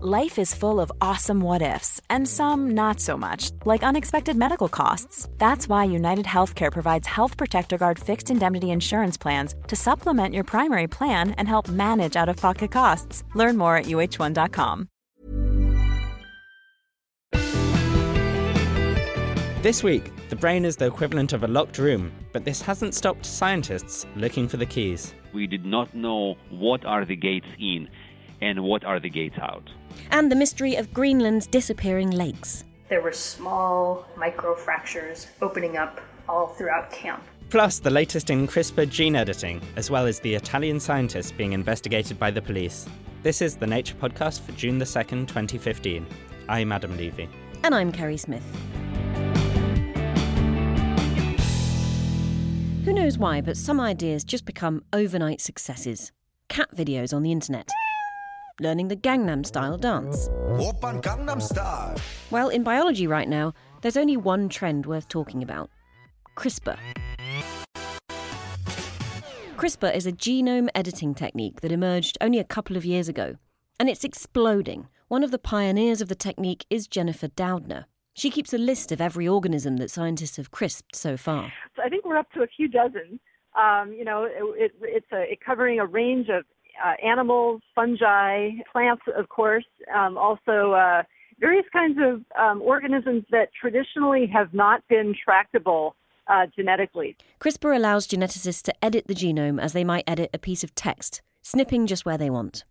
Life is full of awesome what ifs, and some not so much, like unexpected medical costs. That's why United Healthcare provides Health Protector Guard fixed indemnity insurance plans to supplement your primary plan and help manage out of pocket costs. Learn more at uhone.com. This week, the brain is the equivalent of a locked room, but this hasn't stopped scientists looking for the keys. We did not know what are the gates in and what are the gates out. And the mystery of Greenland's disappearing lakes. There were small micro fractures opening up all throughout camp. Plus, the latest in CRISPR gene editing, as well as the Italian scientists being investigated by the police. This is the Nature Podcast for June the 2nd, 2015. I'm Adam Levy. And I'm Kerry Smith. Who knows why, but some ideas just become overnight successes. Cat videos on the internet. Learning the Gangnam Style dance. Well, in biology right now, there's only one trend worth talking about CRISPR. CRISPR is a genome editing technique that emerged only a couple of years ago, and it's exploding. One of the pioneers of the technique is Jennifer Doudna. She keeps a list of every organism that scientists have crisped so far. So I think we're up to a few dozen. Um, you know, it, it, it's a, it covering a range of uh, animals, fungi, plants, of course, um, also uh, various kinds of um, organisms that traditionally have not been tractable uh, genetically. CRISPR allows geneticists to edit the genome as they might edit a piece of text, snipping just where they want.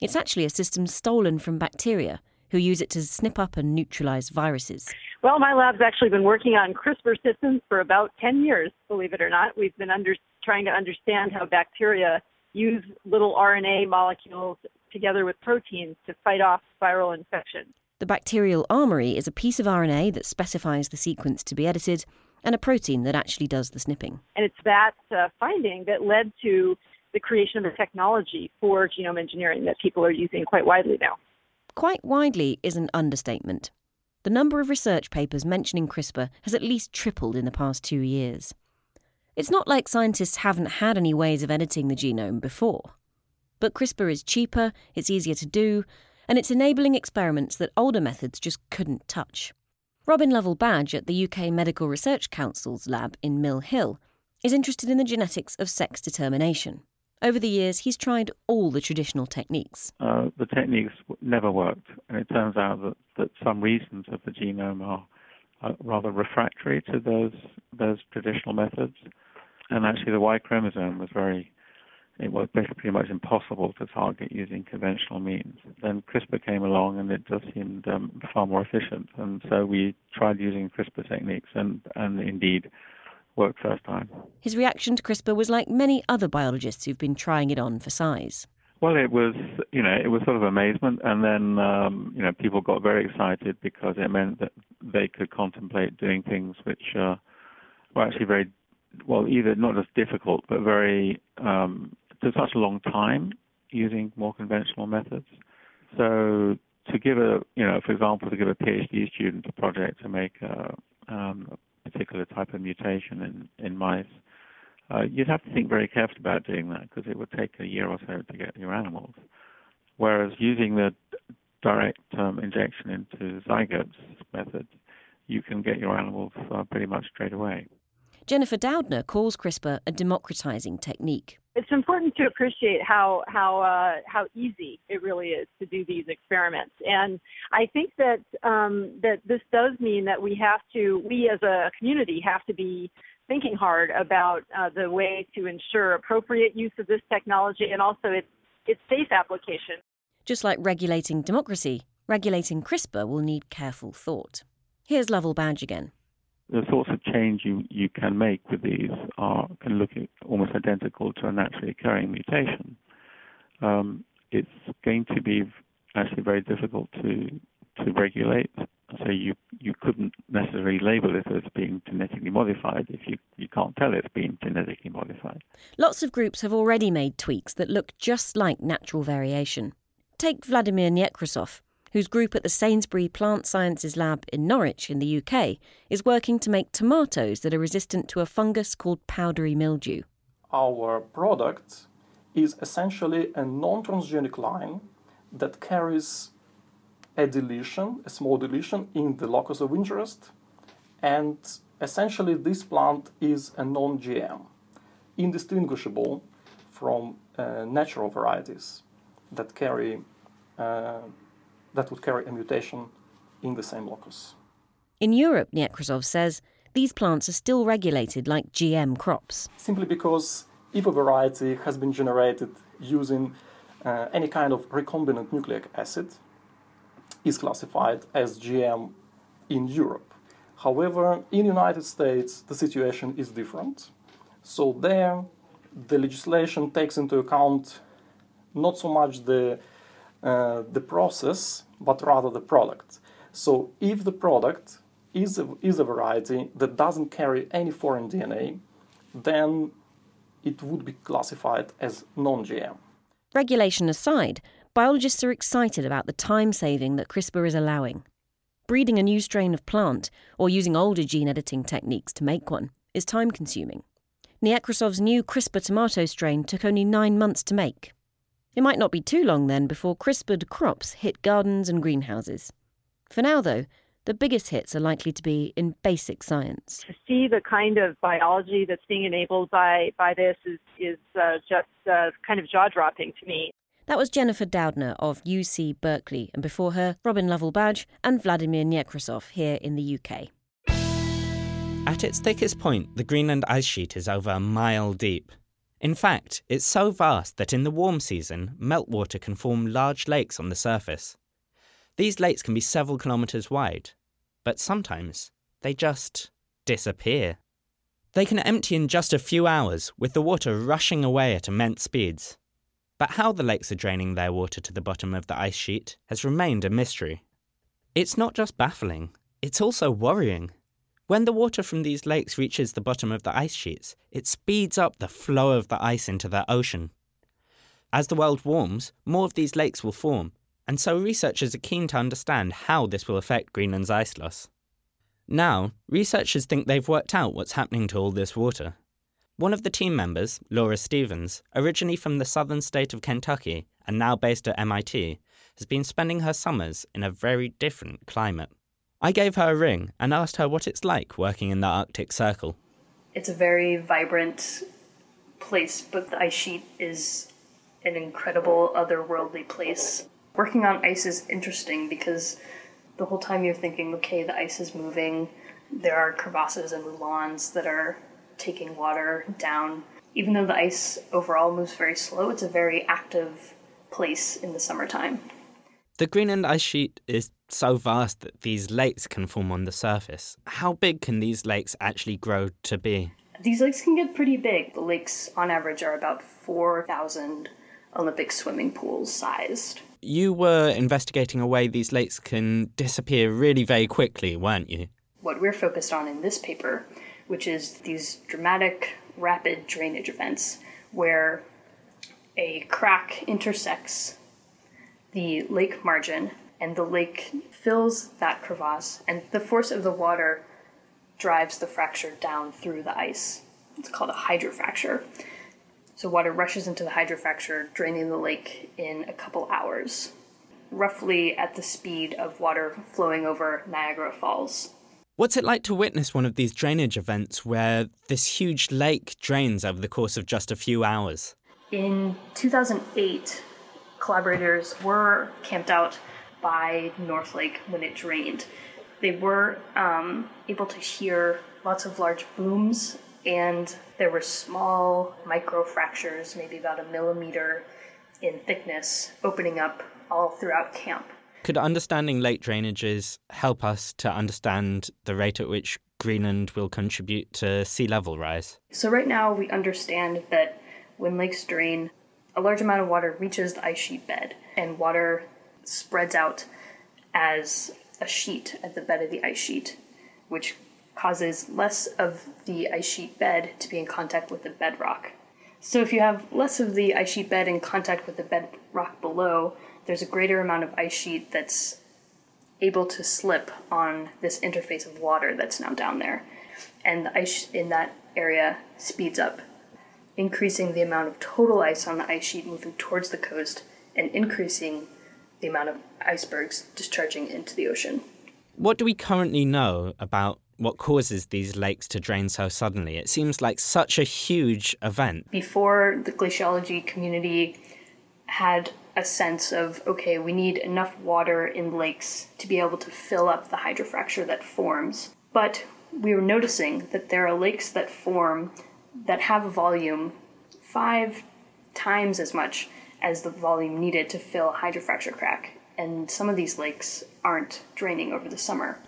It's actually a system stolen from bacteria who use it to snip up and neutralize viruses. Well, my lab's actually been working on CRISPR systems for about 10 years, believe it or not. We've been under, trying to understand how bacteria use little RNA molecules together with proteins to fight off viral infection. The bacterial armory is a piece of RNA that specifies the sequence to be edited and a protein that actually does the snipping. And it's that uh, finding that led to the creation of the technology for genome engineering that people are using quite widely now. Quite widely is an understatement. The number of research papers mentioning CRISPR has at least tripled in the past two years. It's not like scientists haven't had any ways of editing the genome before. But CRISPR is cheaper, it's easier to do, and it's enabling experiments that older methods just couldn't touch. Robin Lovell Badge at the UK Medical Research Council's lab in Mill Hill is interested in the genetics of sex determination. Over the years, he's tried all the traditional techniques. Uh, the techniques never worked, and it turns out that, that some regions of the genome are, are rather refractory to those those traditional methods. And actually, the Y chromosome was very it was pretty much impossible to target using conventional means. Then CRISPR came along and it just seemed um, far more efficient. And so we tried using CRISPR techniques and, and indeed worked first time. His reaction to CRISPR was like many other biologists who've been trying it on for size. Well, it was, you know, it was sort of amazement, and then, um, you know, people got very excited because it meant that they could contemplate doing things which uh, were actually very, well, either not just difficult, but very, um, to such a long time using more conventional methods. So to give a, you know, for example, to give a PhD student a project to make a, um, a particular type of mutation in, in mice, uh, you'd have to think very carefully about doing that because it would take a year or so to get your animals. Whereas using the direct um, injection into zygotes method, you can get your animals uh, pretty much straight away. Jennifer Doudna calls CRISPR a democratizing technique. It's important to appreciate how how uh, how easy it really is to do these experiments, and I think that um, that this does mean that we have to we as a community have to be thinking hard about uh, the way to ensure appropriate use of this technology and also its its safe application. Just like regulating democracy, regulating CRISPR will need careful thought. Here's Lovell Badge again the sorts of change you, you can make with these are can look almost identical to a naturally occurring mutation. Um, it's going to be actually very difficult to to regulate. So you you couldn't necessarily label it as being genetically modified if you, you can't tell it's been genetically modified. Lots of groups have already made tweaks that look just like natural variation. Take Vladimir Nekrasov, whose group at the Sainsbury Plant Sciences Lab in Norwich in the UK is working to make tomatoes that are resistant to a fungus called powdery mildew. Our product is essentially a non transgenic line that carries a deletion, a small deletion in the locus of interest, and essentially this plant is a non GM, indistinguishable from uh, natural varieties that carry uh, that would carry a mutation in the same locus. In Europe, Nekrasov says these plants are still regulated like GM crops. Simply because if a variety has been generated using uh, any kind of recombinant nucleic acid, is classified as GM in Europe. However, in United States, the situation is different. So there, the legislation takes into account not so much the uh, the process, but rather the product. So if the product is a, is a variety that doesn't carry any foreign DNA, then it would be classified as non-GM. Regulation aside, biologists are excited about the time saving that CRISPR is allowing. Breeding a new strain of plant or using older gene editing techniques to make one is time consuming. Nekrasov's new CRISPR tomato strain took only nine months to make. It might not be too long then before CRISPRed crops hit gardens and greenhouses. For now, though, the biggest hits are likely to be in basic science. To see the kind of biology that's being enabled by, by this is, is uh, just uh, kind of jaw dropping to me. That was Jennifer Doudna of UC Berkeley, and before her, Robin Lovell Badge and Vladimir Nekrasov here in the UK. At its thickest point, the Greenland ice sheet is over a mile deep. In fact, it's so vast that in the warm season, meltwater can form large lakes on the surface. These lakes can be several kilometres wide, but sometimes they just disappear. They can empty in just a few hours, with the water rushing away at immense speeds. But how the lakes are draining their water to the bottom of the ice sheet has remained a mystery. It's not just baffling, it's also worrying. When the water from these lakes reaches the bottom of the ice sheets, it speeds up the flow of the ice into the ocean. As the world warms, more of these lakes will form, and so researchers are keen to understand how this will affect Greenland's ice loss. Now, researchers think they've worked out what's happening to all this water. One of the team members, Laura Stevens, originally from the southern state of Kentucky and now based at MIT, has been spending her summers in a very different climate. I gave her a ring and asked her what it's like working in the Arctic Circle. It's a very vibrant place, but the ice sheet is an incredible otherworldly place. Working on ice is interesting because the whole time you're thinking, okay, the ice is moving, there are crevasses and moulins that are taking water down. Even though the ice overall moves very slow, it's a very active place in the summertime. The Greenland ice sheet is so vast that these lakes can form on the surface. How big can these lakes actually grow to be? These lakes can get pretty big. The lakes, on average, are about 4,000 Olympic swimming pools sized. You were investigating a way these lakes can disappear really very quickly, weren't you? What we're focused on in this paper, which is these dramatic, rapid drainage events where a crack intersects the lake margin and the lake fills that crevasse, and the force of the water drives the fracture down through the ice. It's called a hydrofracture. So water rushes into the hydrofracture, draining the lake in a couple hours, roughly at the speed of water flowing over Niagara Falls. What's it like to witness one of these drainage events where this huge lake drains over the course of just a few hours? In 2008, collaborators were camped out by North Lake when it drained. They were um, able to hear lots of large booms, and there were small micro fractures, maybe about a millimeter in thickness, opening up all throughout camp. Could understanding lake drainages help us to understand the rate at which Greenland will contribute to sea level rise? So, right now, we understand that when lakes drain, a large amount of water reaches the ice sheet bed, and water spreads out as a sheet at the bed of the ice sheet, which causes less of the ice sheet bed to be in contact with the bedrock. So, if you have less of the ice sheet bed in contact with the bedrock below, there's a greater amount of ice sheet that's able to slip on this interface of water that's now down there. And the ice in that area speeds up, increasing the amount of total ice on the ice sheet moving towards the coast and increasing the amount of icebergs discharging into the ocean. What do we currently know about what causes these lakes to drain so suddenly? It seems like such a huge event. Before the glaciology community had a sense of okay, we need enough water in lakes to be able to fill up the hydrofracture that forms. But we were noticing that there are lakes that form that have a volume five times as much as the volume needed to fill a hydrofracture crack. And some of these lakes aren't draining over the summer.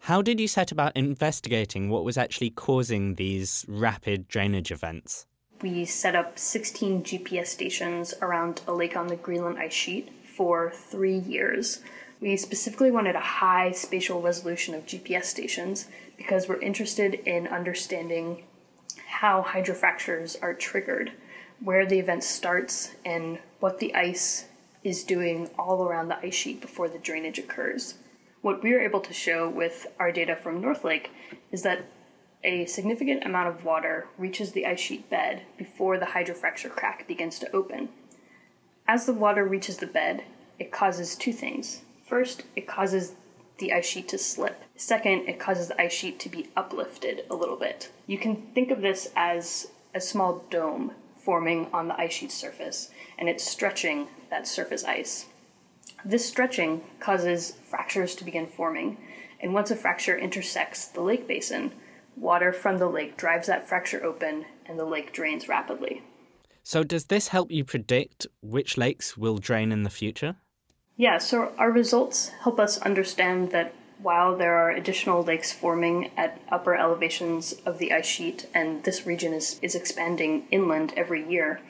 How did you set about investigating what was actually causing these rapid drainage events? We set up 16 GPS stations around a lake on the Greenland ice sheet for three years. We specifically wanted a high spatial resolution of GPS stations because we're interested in understanding how hydrofractures are triggered, where the event starts, and what the ice is doing all around the ice sheet before the drainage occurs. What we were able to show with our data from North Lake is that a significant amount of water reaches the ice sheet bed before the hydrofracture crack begins to open. As the water reaches the bed, it causes two things. First, it causes the ice sheet to slip. Second, it causes the ice sheet to be uplifted a little bit. You can think of this as a small dome forming on the ice sheet surface, and it's stretching that surface ice. This stretching causes fractures to begin forming, and once a fracture intersects the lake basin, water from the lake drives that fracture open and the lake drains rapidly. So, does this help you predict which lakes will drain in the future? Yeah, so our results help us understand that while there are additional lakes forming at upper elevations of the ice sheet and this region is, is expanding inland every year,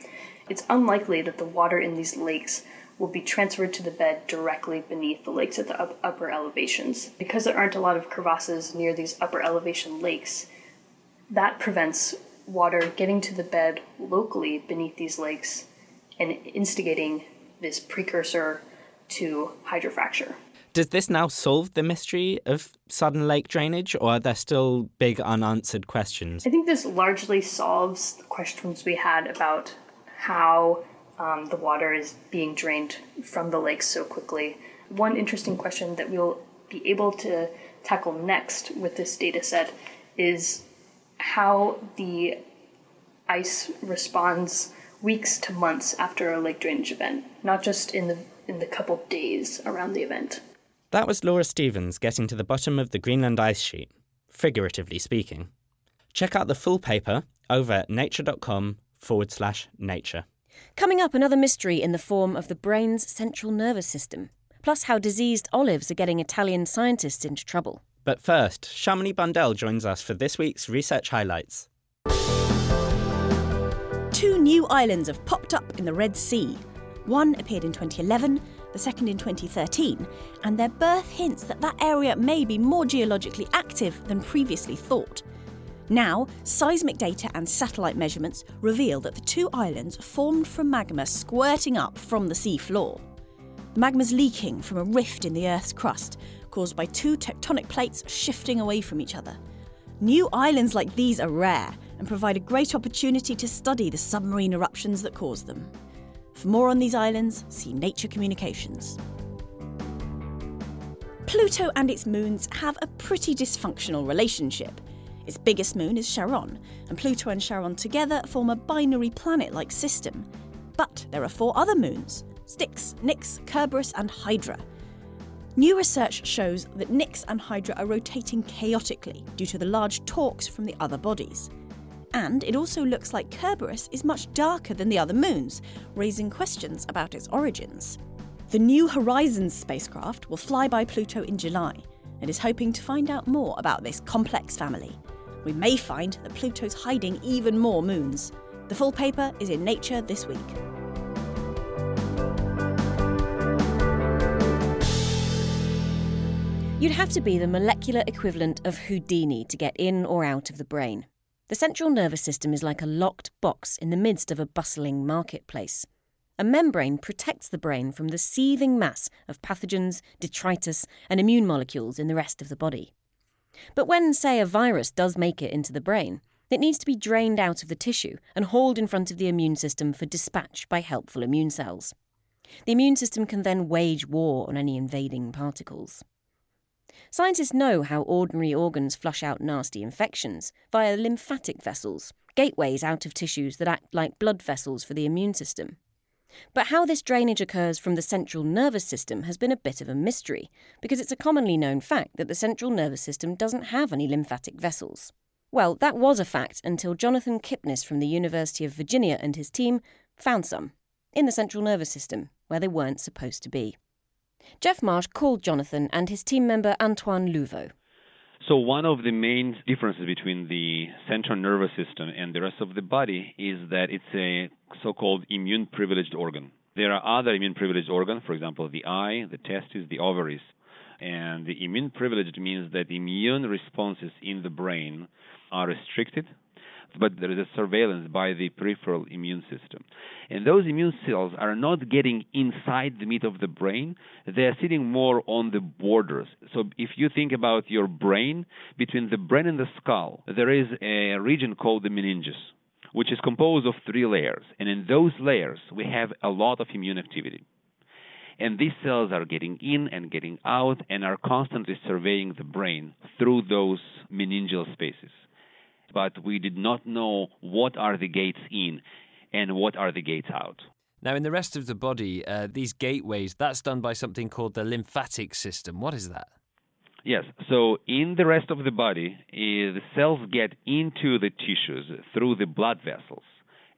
it's unlikely that the water in these lakes will be transferred to the bed directly beneath the lakes at the up- upper elevations. Because there aren't a lot of crevasses near these upper elevation lakes, that prevents water getting to the bed locally beneath these lakes and instigating this precursor to hydrofracture. Does this now solve the mystery of sudden lake drainage, or are there still big unanswered questions? I think this largely solves the questions we had about how um, the water is being drained from the lakes so quickly. One interesting question that we'll be able to tackle next with this data set is how the ice responds weeks to months after a lake drainage event, not just in the in the couple days around the event. That was Laura Stevens getting to the bottom of the Greenland ice sheet, figuratively speaking. Check out the full paper over at nature.com forward slash nature. Coming up, another mystery in the form of the brain's central nervous system, plus how diseased olives are getting Italian scientists into trouble. But first, Shamini Bundell joins us for this week's research highlights. Two new islands have popped up in the Red Sea. One appeared in 2011, the second in 2013, and their birth hints that that area may be more geologically active than previously thought. Now, seismic data and satellite measurements reveal that the two islands formed from magma squirting up from the sea floor. The magma's leaking from a rift in the Earth's crust, caused by two tectonic plates shifting away from each other. New islands like these are rare and provide a great opportunity to study the submarine eruptions that cause them. For more on these islands, see Nature Communications. Pluto and its moons have a pretty dysfunctional relationship. Its biggest moon is Charon, and Pluto and Charon together form a binary planet like system. But there are four other moons Styx, Nix, Kerberos, and Hydra. New research shows that Nix and Hydra are rotating chaotically due to the large torques from the other bodies. And it also looks like Kerberos is much darker than the other moons, raising questions about its origins. The New Horizons spacecraft will fly by Pluto in July and is hoping to find out more about this complex family we may find that Pluto's hiding even more moons. The full paper is in Nature this week. You'd have to be the molecular equivalent of Houdini to get in or out of the brain. The central nervous system is like a locked box in the midst of a bustling marketplace. A membrane protects the brain from the seething mass of pathogens, detritus, and immune molecules in the rest of the body. But when, say, a virus does make it into the brain, it needs to be drained out of the tissue and hauled in front of the immune system for dispatch by helpful immune cells. The immune system can then wage war on any invading particles. Scientists know how ordinary organs flush out nasty infections via lymphatic vessels, gateways out of tissues that act like blood vessels for the immune system. But how this drainage occurs from the central nervous system has been a bit of a mystery, because it's a commonly known fact that the central nervous system doesn't have any lymphatic vessels. Well, that was a fact until Jonathan Kipnis from the University of Virginia and his team found some in the central nervous system, where they weren't supposed to be. Geoff Marsh called Jonathan and his team member Antoine Louveau. So, one of the main differences between the central nervous system and the rest of the body is that it's a so called immune privileged organ. There are other immune privileged organs, for example, the eye, the testes, the ovaries. And the immune privileged means that immune responses in the brain are restricted but there is a surveillance by the peripheral immune system. And those immune cells are not getting inside the meat of the brain, they are sitting more on the borders. So if you think about your brain, between the brain and the skull, there is a region called the meninges which is composed of three layers. And in those layers, we have a lot of immune activity. And these cells are getting in and getting out and are constantly surveying the brain through those meningeal spaces but we did not know what are the gates in and what are the gates out. Now, in the rest of the body, uh, these gateways, that's done by something called the lymphatic system. What is that? Yes, so in the rest of the body, uh, the cells get into the tissues through the blood vessels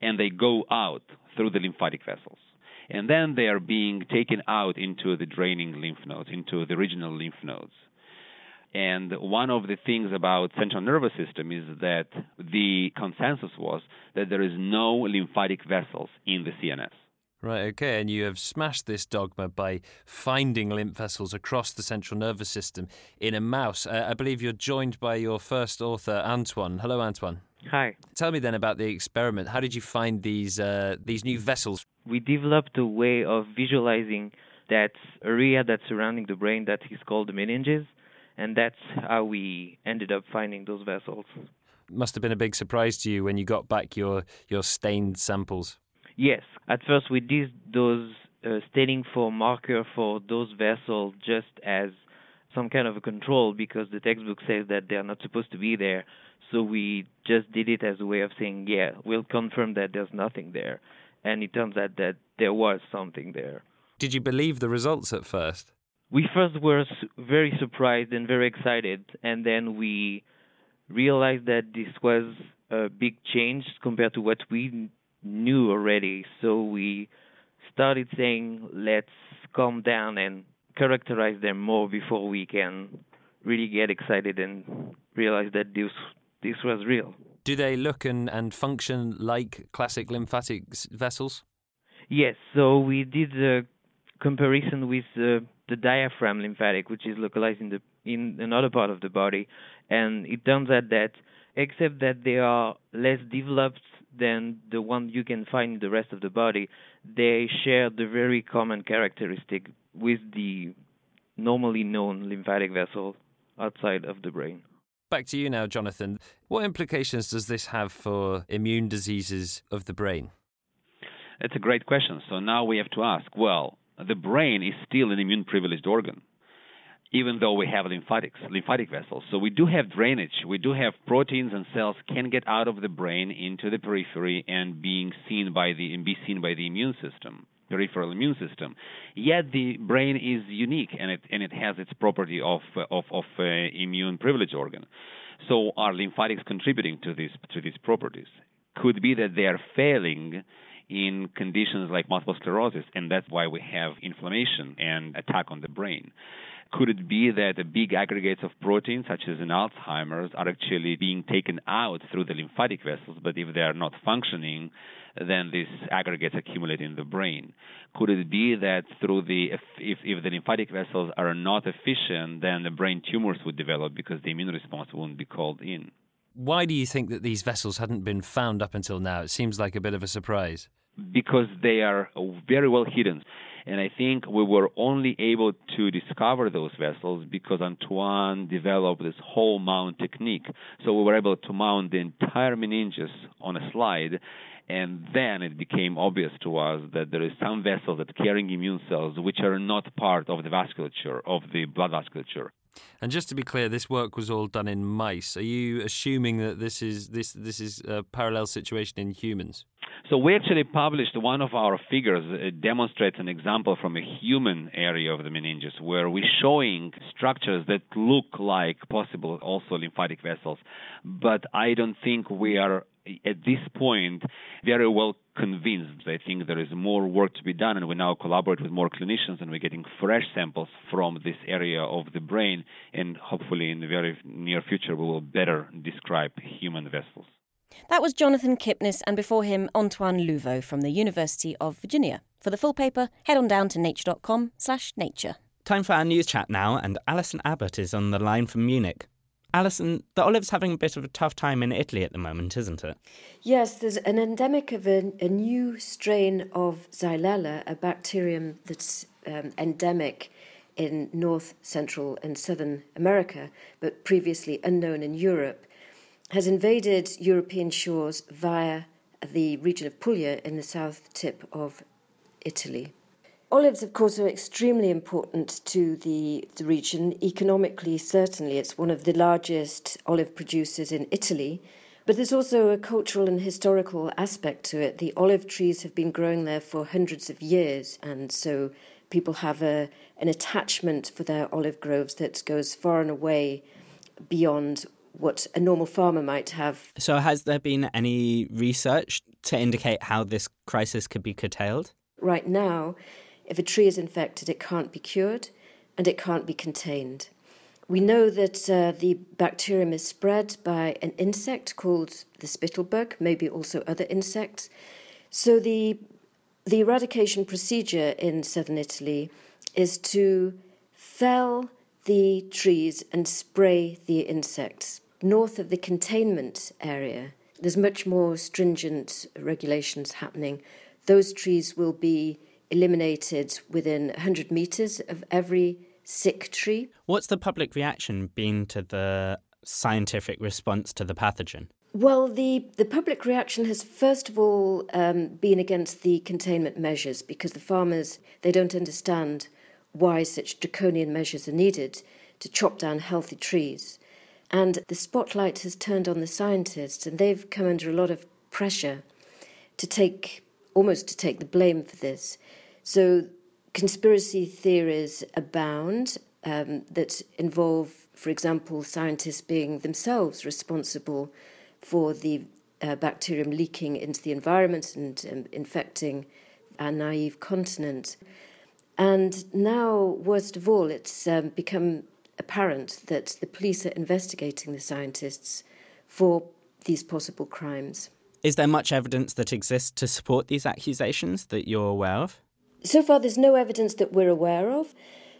and they go out through the lymphatic vessels. And then they are being taken out into the draining lymph nodes, into the regional lymph nodes. And one of the things about central nervous system is that the consensus was that there is no lymphatic vessels in the CNS. Right, okay, and you have smashed this dogma by finding lymph vessels across the central nervous system in a mouse. Uh, I believe you're joined by your first author, Antoine. Hello, Antoine. Hi. Tell me then about the experiment. How did you find these uh, these new vessels? We developed a way of visualizing that area that's surrounding the brain that is called the meninges, and that's how we ended up finding those vessels. Must have been a big surprise to you when you got back your your stained samples. Yes, at first we did those uh, staining for marker for those vessels just as some kind of a control because the textbook says that they are not supposed to be there. So we just did it as a way of saying, yeah, we'll confirm that there's nothing there. And it turns out that there was something there. Did you believe the results at first? We first were very surprised and very excited, and then we realized that this was a big change compared to what we knew already. So we started saying, let's calm down and characterize them more before we can really get excited and realize that this this was real. Do they look and, and function like classic lymphatic vessels? Yes. So we did a comparison with uh, the diaphragm lymphatic, which is localized in the in another part of the body, and it turns out that except that they are less developed than the one you can find in the rest of the body, they share the very common characteristic with the normally known lymphatic vessel outside of the brain. Back to you now, Jonathan. What implications does this have for immune diseases of the brain? It's a great question. So now we have to ask well, the brain is still an immune privileged organ, even though we have lymphatics, lymphatic vessels. So we do have drainage. We do have proteins and cells can get out of the brain into the periphery and being seen by the and be seen by the immune system, peripheral immune system. Yet the brain is unique and it and it has its property of of of uh, immune privileged organ. So are lymphatics contributing to these to these properties? Could be that they are failing in conditions like multiple sclerosis, and that's why we have inflammation and attack on the brain. Could it be that the big aggregates of proteins, such as in Alzheimer's, are actually being taken out through the lymphatic vessels, but if they are not functioning, then these aggregates accumulate in the brain. Could it be that through the if, if, if the lymphatic vessels are not efficient, then the brain tumors would develop because the immune response wouldn't be called in? Why do you think that these vessels hadn't been found up until now? It seems like a bit of a surprise. Because they are very well hidden. And I think we were only able to discover those vessels because Antoine developed this whole mount technique. So we were able to mount the entire meninges on a slide and then it became obvious to us that there is some vessels that carrying immune cells which are not part of the vasculature of the blood vasculature. And just to be clear, this work was all done in mice. Are you assuming that this is this this is a parallel situation in humans? So we actually published one of our figures it demonstrates an example from a human area of the meninges where we're showing structures that look like possible also lymphatic vessels, but I don't think we are at this point very well convinced. I think there is more work to be done, and we now collaborate with more clinicians, and we're getting fresh samples from this area of the brain, and hopefully in the very near future we will better describe human vessels. That was Jonathan Kipnis, and before him, Antoine Louveau from the University of Virginia. For the full paper, head on down to nature.com slash nature. Time for our news chat now, and Alison Abbott is on the line from Munich. Alison, the olive's having a bit of a tough time in Italy at the moment, isn't it? Yes, there's an endemic of a, a new strain of Xylella, a bacterium that's um, endemic in North, Central, and Southern America, but previously unknown in Europe, has invaded European shores via the region of Puglia in the south tip of Italy. Olives, of course, are extremely important to the, the region. Economically, certainly, it's one of the largest olive producers in Italy. But there's also a cultural and historical aspect to it. The olive trees have been growing there for hundreds of years, and so people have a, an attachment for their olive groves that goes far and away beyond what a normal farmer might have. So, has there been any research to indicate how this crisis could be curtailed? Right now, if a tree is infected, it can't be cured and it can't be contained. We know that uh, the bacterium is spread by an insect called the spittlebug, maybe also other insects. So the the eradication procedure in southern Italy is to fell the trees and spray the insects. North of the containment area, there's much more stringent regulations happening. Those trees will be eliminated within 100 metres of every sick tree. What's the public reaction been to the scientific response to the pathogen? Well, the, the public reaction has first of all um, been against the containment measures because the farmers they don't understand why such draconian measures are needed to chop down healthy trees. And the spotlight has turned on the scientists, and they've come under a lot of pressure to take almost to take the blame for this. So, conspiracy theories abound um, that involve, for example, scientists being themselves responsible for the uh, bacterium leaking into the environment and um, infecting our naive continent. And now, worst of all, it's um, become apparent that the police are investigating the scientists for these possible crimes. Is there much evidence that exists to support these accusations that you're aware of? So far, there's no evidence that we're aware of,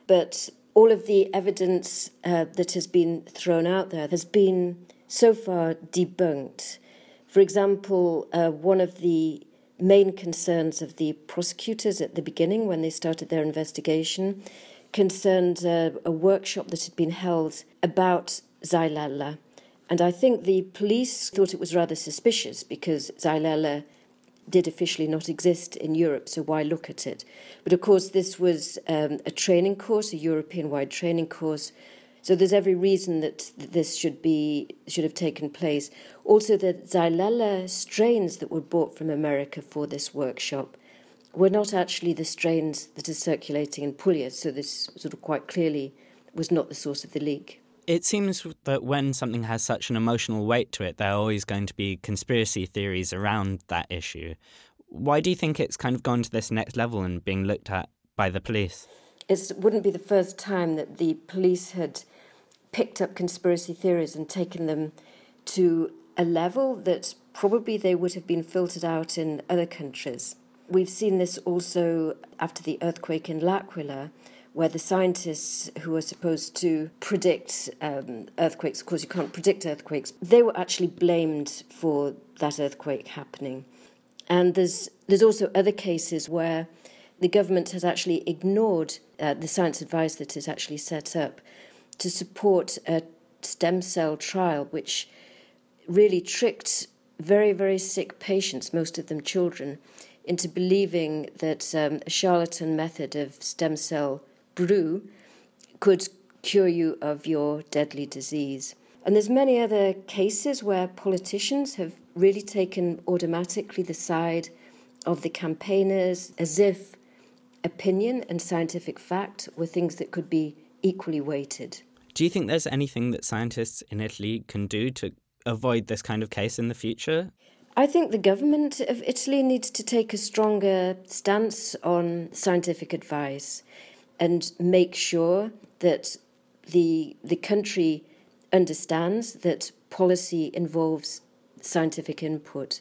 but all of the evidence uh, that has been thrown out there has been so far debunked. For example, uh, one of the main concerns of the prosecutors at the beginning when they started their investigation concerned uh, a workshop that had been held about Xylella. And I think the police thought it was rather suspicious because Xylella did officially not exist in Europe, so why look at it? But of course, this was um, a training course, a European wide training course. So there's every reason that this should be should have taken place. Also, the Xylella strains that were bought from America for this workshop were not actually the strains that are circulating in Puglia. So this sort of quite clearly was not the source of the leak. It seems that when something has such an emotional weight to it, there are always going to be conspiracy theories around that issue. Why do you think it's kind of gone to this next level and being looked at by the police? It wouldn't be the first time that the police had picked up conspiracy theories and taken them to a level that probably they would have been filtered out in other countries. We've seen this also after the earthquake in L'Aquila, where the scientists who are supposed to predict um, earthquakes, of course, you can't predict earthquakes, they were actually blamed for that earthquake happening. And there's, there's also other cases where the government has actually ignored uh, the science advice that is actually set up to support a stem cell trial, which really tricked very, very sick patients, most of them children, into believing that um, a charlatan method of stem cell brew could cure you of your deadly disease. And there's many other cases where politicians have really taken automatically the side of the campaigners as if opinion and scientific fact were things that could be equally weighted. Do you think there's anything that scientists in Italy can do to avoid this kind of case in the future? I think the government of Italy needs to take a stronger stance on scientific advice and make sure that the the country understands that policy involves scientific input.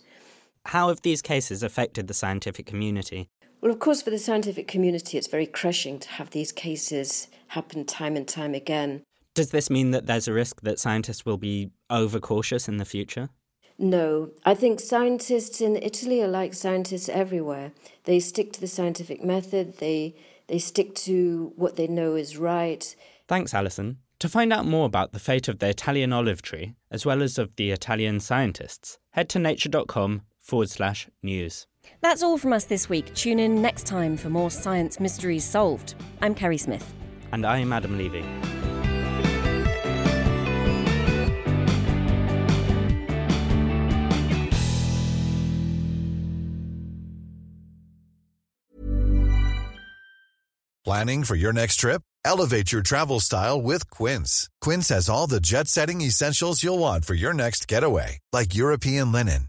How have these cases affected the scientific community? Well, of course, for the scientific community, it's very crushing to have these cases happen time and time again. Does this mean that there's a risk that scientists will be overcautious in the future? No. I think scientists in Italy are like scientists everywhere. They stick to the scientific method, they, they stick to what they know is right. Thanks, Alison. To find out more about the fate of the Italian olive tree, as well as of the Italian scientists, head to nature.com forward slash news. That's all from us this week. Tune in next time for more science mysteries solved. I'm Kerry Smith. And I'm Adam Levy. Planning for your next trip? Elevate your travel style with Quince. Quince has all the jet setting essentials you'll want for your next getaway, like European linen,